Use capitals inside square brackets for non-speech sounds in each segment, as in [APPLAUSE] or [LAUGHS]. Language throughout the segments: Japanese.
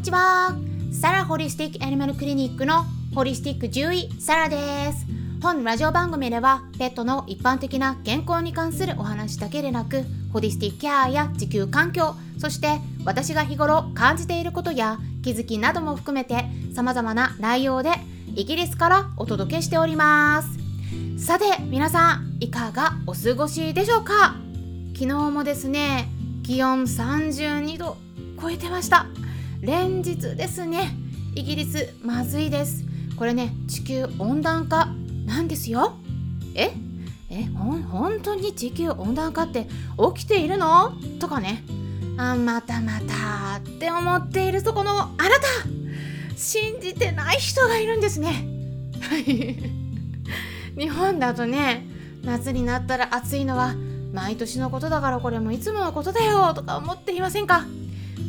にちは。サラホリスティックアニマルクリニックのホリスティック獣医サラです。本ラジオ番組ではペットの一般的な健康に関するお話だけでなくホリスティックケアや地球環境そして私が日頃感じていることや気づきなども含めて様々な内容でイギリスからお届けしております。さて皆さんいかがお過ごしでしょうか？昨日もですね気温32度超えてました。連日ですね。イギリスまずいです。これね地球温暖化なんですよ。え？え？ほん本当に地球温暖化って起きているの？とかね。あまたまたって思っているそこのあなた。信じてない人がいるんですね。[LAUGHS] 日本だとね夏になったら暑いのは毎年のことだからこれもいつものことだよとか思っていませんか？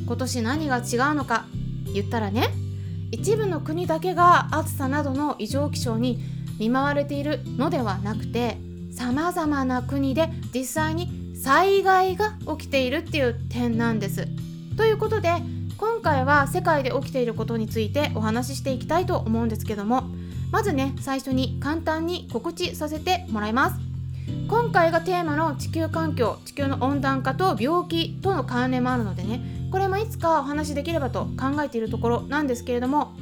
今年何が違うのか言ったらね一部の国だけが暑さなどの異常気象に見舞われているのではなくてさまざまな国で実際に災害が起きているっていう点なんです。ということで今回は世界で起きていることについてお話ししていきたいと思うんですけどもまずね最初に簡単に告知させてもらいます。今回がテーマの地球環境地球の温暖化と病気との関連もあるのでねこれもいつかお話しできればと考えているところなんですけれども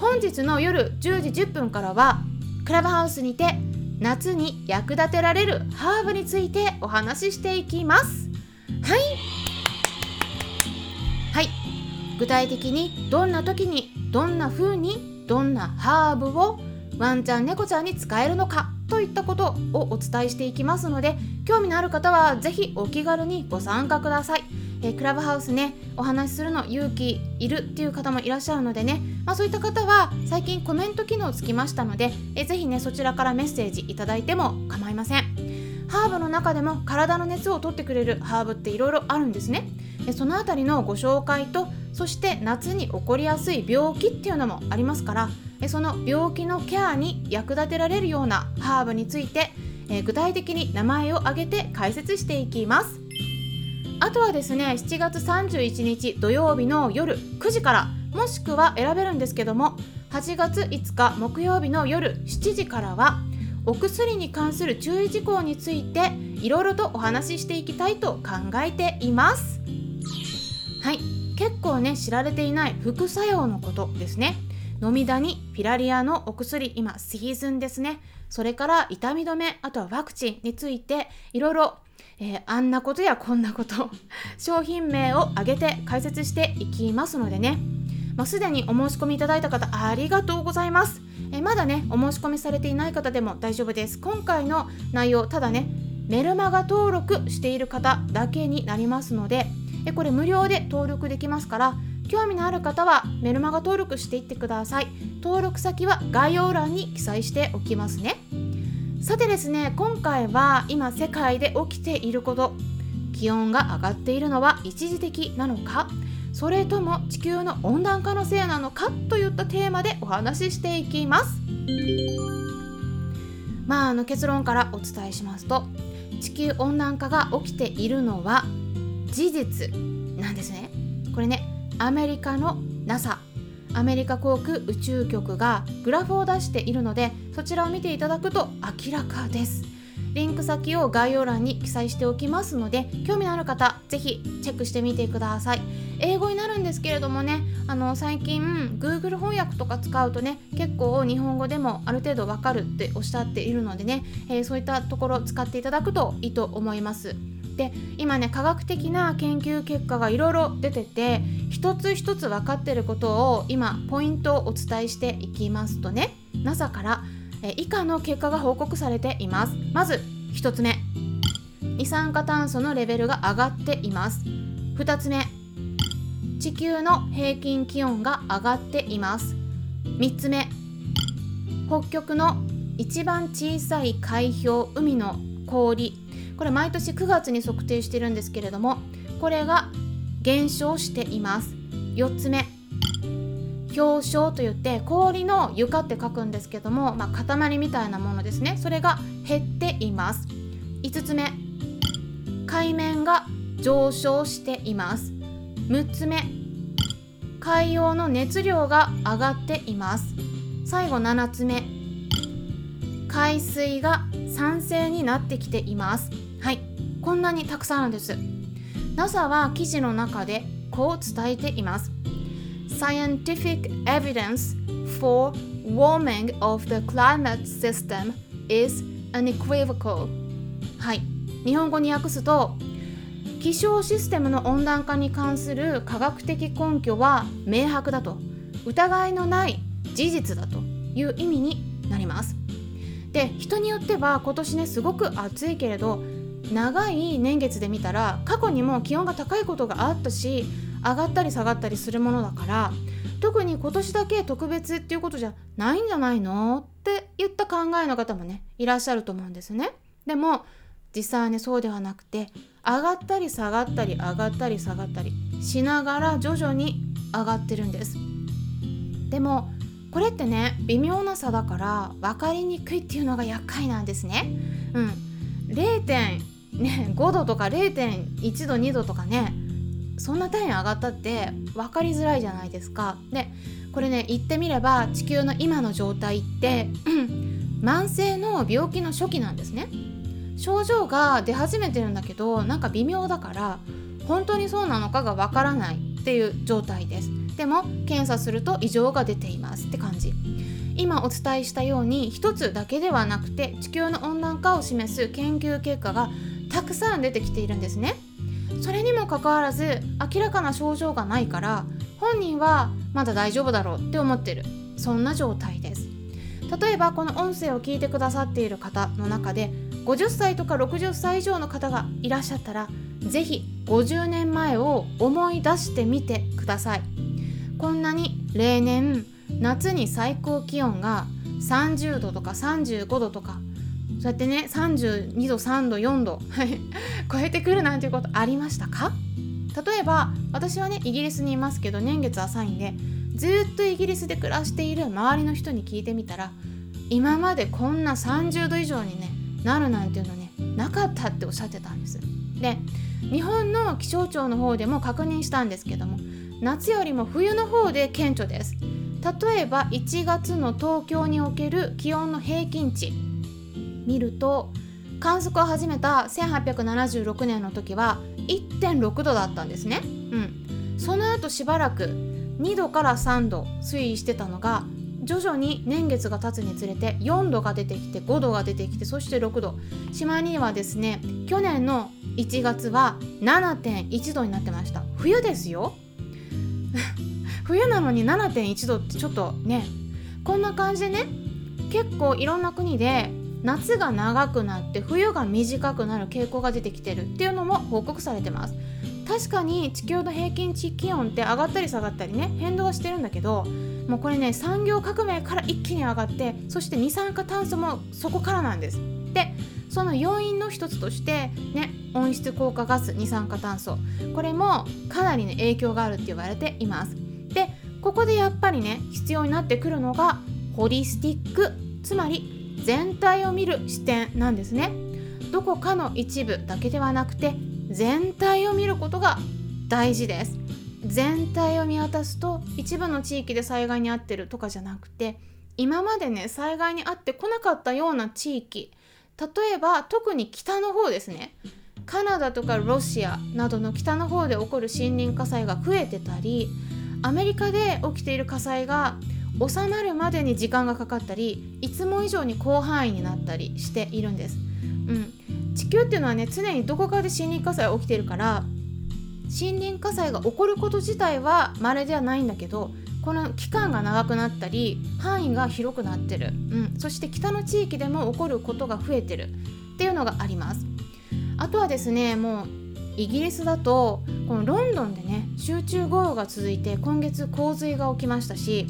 本日の夜10時10分からはクラブハウスにて夏に役立てられるハーブについてお話ししていきます。はい。はい。具体的にどんな時にどんな風にどんなハーブをワンちゃん猫ちゃんに使えるのかといったことをお伝えしていきますので興味のある方は是非お気軽にご参加ください。えー、クラブハウスねお話しするの勇気いるっていう方もいらっしゃるのでね、まあ、そういった方は最近コメント機能つきましたので、えー、ぜひねそちらからメッセージいただいても構いません。ハーブの中でも体の熱を取ってくれるハーブっていろいろあるんですね。でそのあたりのご紹介とそして夏に起こりやすい病気っていうのもありますからその病気のケアに役立てられるようなハーブについて具体的に名前を挙げて解説していきます。あとはですね7月31日土曜日の夜9時からもしくは選べるんですけども8月5日木曜日の夜7時からはお薬に関する注意事項についていろいろとお話ししていきたいと考えています。はい。結構ね知られていない副作用のことですね。飲みダニピラリアのお薬今シーズンですね。それから痛み止めあとはワクチンについていろいろえー、あんなことやこんなこと [LAUGHS] 商品名を挙げて解説していきますのでね、まあ、すでにお申し込みいただいた方ありがとうございます、えー、まだねお申し込みされていない方でも大丈夫です。今回の内容ただねメルマガ登録している方だけになりますのでえこれ無料で登録できますから興味のある方はメルマガ登録していってください。登録先は概要欄に記載しておきますね。さてですね今回は今世界で起きていること気温が上がっているのは一時的なのかそれとも地球の温暖化のせいなのかといったテーマでお話ししていきます。まああの結論からお伝えしますと地球温暖化が起きているのは事実なんですね。これねアメリカの NASA アメリカ航空宇宙局がグラフを出しているのでそちらを見ていただくと明らかです。リンク先を概要欄に記載しておきますので興味のある方ぜひチェックしてみてください。英語になるんですけれどもねあの最近 Google 翻訳とか使うとね結構日本語でもある程度わかるっておっしゃっているのでね、えー、そういったところ使っていただくといいと思います。で今ね科学的な研究結果がいろいろ出てて一つ一つ分かってることを今ポイントをお伝えしていきますとね。NASA からえ以下の結果が報告されています。まず1つ目。二酸化炭素のレベルが上がっています。2つ目。地球の平均気温が上がっています。3つ目。北極の一番小さい海氷海の氷。これ毎年9月に測定してるんですけれどもこれが減少しています。4つ目氷晶といって氷の床って書くんですけども、まあ、塊みたいなものですね。それが減っています。5つ目海面が上昇しています。6つ目海洋の熱量が上がっています。最後7つ目海水が酸性になってきています。こんなにたくさんあるんです。NASA は記事の中でこう伝えています。Scientific evidence for warming of the climate system is unequivocal. はい。日本語に訳すと気象システムの温暖化に関する科学的根拠は明白だと。疑いのない事実だという意味になります。で人によっては今年ねすごく暑いけれど長い年月で見たら過去にも気温が高いことがあったし上がったり下がったりするものだから特に今年だけ特別っていうことじゃないんじゃないのって言った考えの方もねいらっしゃると思うんですね。でも実際はねそうではなくて上がったり下がったり上がったり下がったりしながら徐々に上がってるんです。でもこれってね微妙な差だから分かりにくいっていうのが厄介なんですね。うん、0. 0.5度とか0.1度2度とかねそんな単位上がったって分かりづらいじゃないですか。でこれね言ってみれば地球の今の状態って [CLEARS THROAT] 慢性の病気の初期なんですね。症状が出始めてるんだけどなんか微妙だから本当にそうなのかがわからないっていう状態ですでも検査すると異常が出ていますって感じ今お伝えしたように一つだけではなくて地球の温暖化を示す研究結果がたくさん出てきているんですね。それにもかかわらず明らかな症状がないから本人はまだ大丈夫だろうって思ってる。そんな状態です。例えばこの音声を聞いてくださっている方の中で50歳とか60歳以上の方がいらっしゃったら是非50年前を思い出してみてください。こんなに例年夏に最高気温が30度とか35度とかそうやってね32度3度4度超えてくるなんていうことありましたか？例えば私はねイギリスにいますけど年月浅いんでずっとイギリスで暮らしている周りの人に聞いてみたら今までこんな30度以上にねなるなんていうのねなかったっておっしゃってたんです。で日本の気象庁の方でも確認したんですけども夏よりも冬の方で顕著です。例えば1月の東京における気温の平均値。見ると観測を始めた1876年の時は1.6度だったんですね、うん、その後しばらく2度から3度推移してたのが徐々に年月が経つにつれて4度が出てきて5度が出てきてそして6度。しまいにはですね去年の1月は7.1度になってました。冬ですよ。[LAUGHS] 冬なのに7.1度ってちょっとねこんな感じでね結構いろんな国で夏が長くなって冬が短くなる傾向が出てきてるっていうのも報告されてます確かに地球の平均値気温って上がったり下がったりね変動はしてるんだけどもうこれね産業革命から一気に上がってそして二酸化炭素もそこからなんです。でその要因の一つとしてね温室効果ガス二酸化炭素これもかなりね影響があるって言われています。でここでやっぱりね必要になってくるのがホリスティックつまり全体を見る視点なんですね。どこかの一部だけではなくて全体を見ることが大事です。全体を見渡すと一部の地域で災害に遭ってるとかじゃなくて今までね災害に遭ってこなかったような地域例えば特に北の方ですねカナダとかロシアなどの北の方で起こる森林火災が増えてたりアメリカで起きている火災が収まるまでに時間がかかったりいつも以上に広範囲になったりしているんです。うん、地球っていうのはね常にどこかで森林火災起きてるから森林火災が起こること自体は稀ではないんだけどこの期間が長くなったり範囲が広くなってる、うん、そして北の地域でも起こることが増えてる。っていうのがあります。あとはですねもうイギリスだとこのロンドンでね集中豪雨が続いて今月洪水が起きましたし、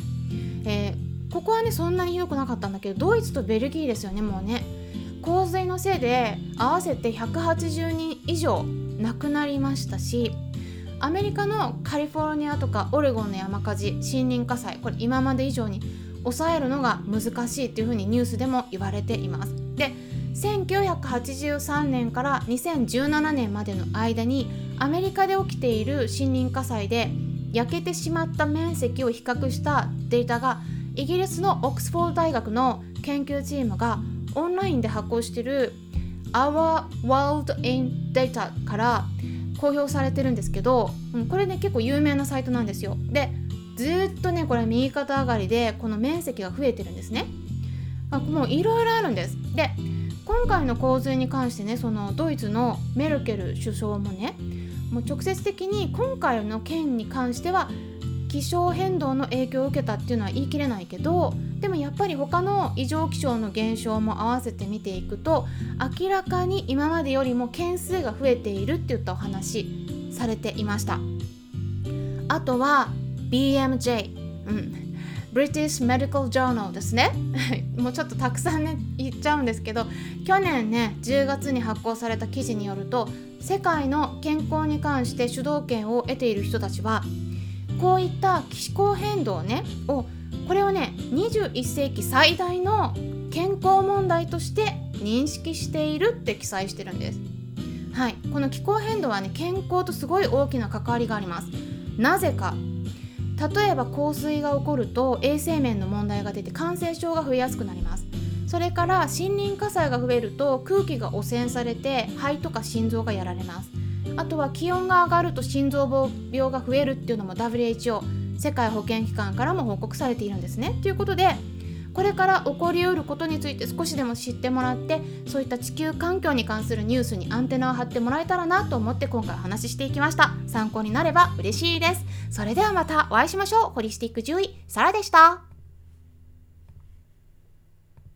えー、ここはねそんなにひどくなかったんだけどドイツとベルギーですよねもうね。洪水のせいで合わせて180人以上亡くなりましたしアメリカのカリフォルニアとかオレゴンの山火事森林火災これ今まで以上に抑えるのが難しいっていうふうにニュースでも言われています。で1983年から2017年までの間にアメリカで起きている森林火災で焼けてしまった面積を比較したデータがイギリスのオックスフォード大学の研究チームがオンラインで発行している Our World in Data から公表されてるんですけど、これね結構有名なサイトなんですよ。でずっとねこれ右肩上がりでこの面積が増えてるんですね。あもういろいろあるんです。で今回の洪水に関してねそのドイツのメルケル首相もねもう直接的に今回の件に関しては気象変動の影響を受けたっていうのは言い切れないけどでもやっぱり他の異常気象の現象も合わせて見ていくと明らかに今までよりも件数が増えているっていったお話されていました。あとは BMJ、うん、British Medical Journal ですね。[LAUGHS] もうちょっとたくさんね言っちゃうんですけど去年ね10月に発行された記事によると世界の健康に関して主導権を得ている人たちはこういった気候変動ねをこれをね21世紀最大の健康問題として認識しているって記載してるんです。はい、この気候変動はね健康とすごい大きな関わりがあります。なぜか例えば洪水が起こると衛生面の問題が出て感染症が増えやすくなりますそれから森林火災が増えると空気が汚染されて肺とか心臓がやられます。あとは気温が上がると心臓病が増えるっていうのも WHO 世界保健機関からも報告されているんですね。ということでこれから起こりうることについて少しでも知ってもらってそういった地球環境に関するニュースにアンテナを張ってもらえたらなと思って今回お話ししていきました。参考になれば嬉しいです。それではまたお会いしましょう。ホリスティック獣医サラでした。